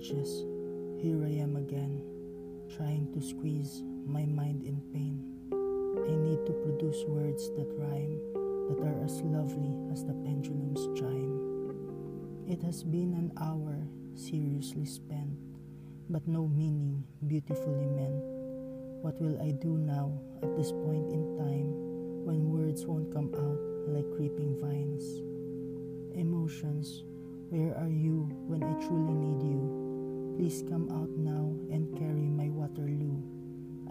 pages, here I am again, trying to squeeze my mind in pain. I need to produce words that rhyme, that are as lovely as the pendulum's chime. It has been an hour seriously spent, but no meaning beautifully meant. What will I do now at this point in time when words won't come out like creeping vines? Emotions, where are you when I truly need you? Please come out now and carry my Waterloo.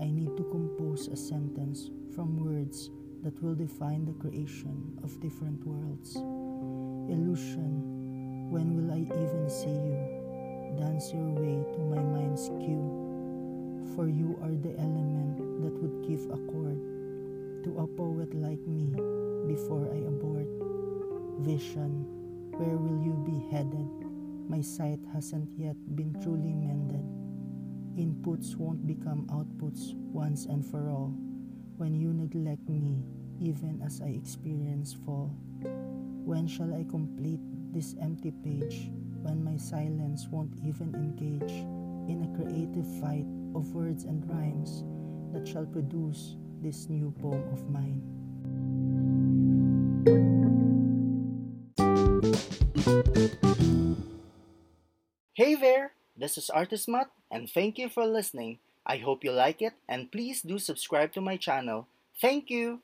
I need to compose a sentence from words that will define the creation of different worlds. Illusion, when will I even see you? Dance your way to my mind's cue. For you are the element that would give a chord to a poet like me before I abort. Vision, where will you be headed? My sight hasn't yet been truly mended. Inputs won't become outputs once and for all when you neglect me, even as I experience fall. When shall I complete this empty page when my silence won't even engage in a creative fight of words and rhymes that shall produce this new poem of mine? Hey there, this is Artist Mutt, and thank you for listening. I hope you like it, and please do subscribe to my channel. Thank you!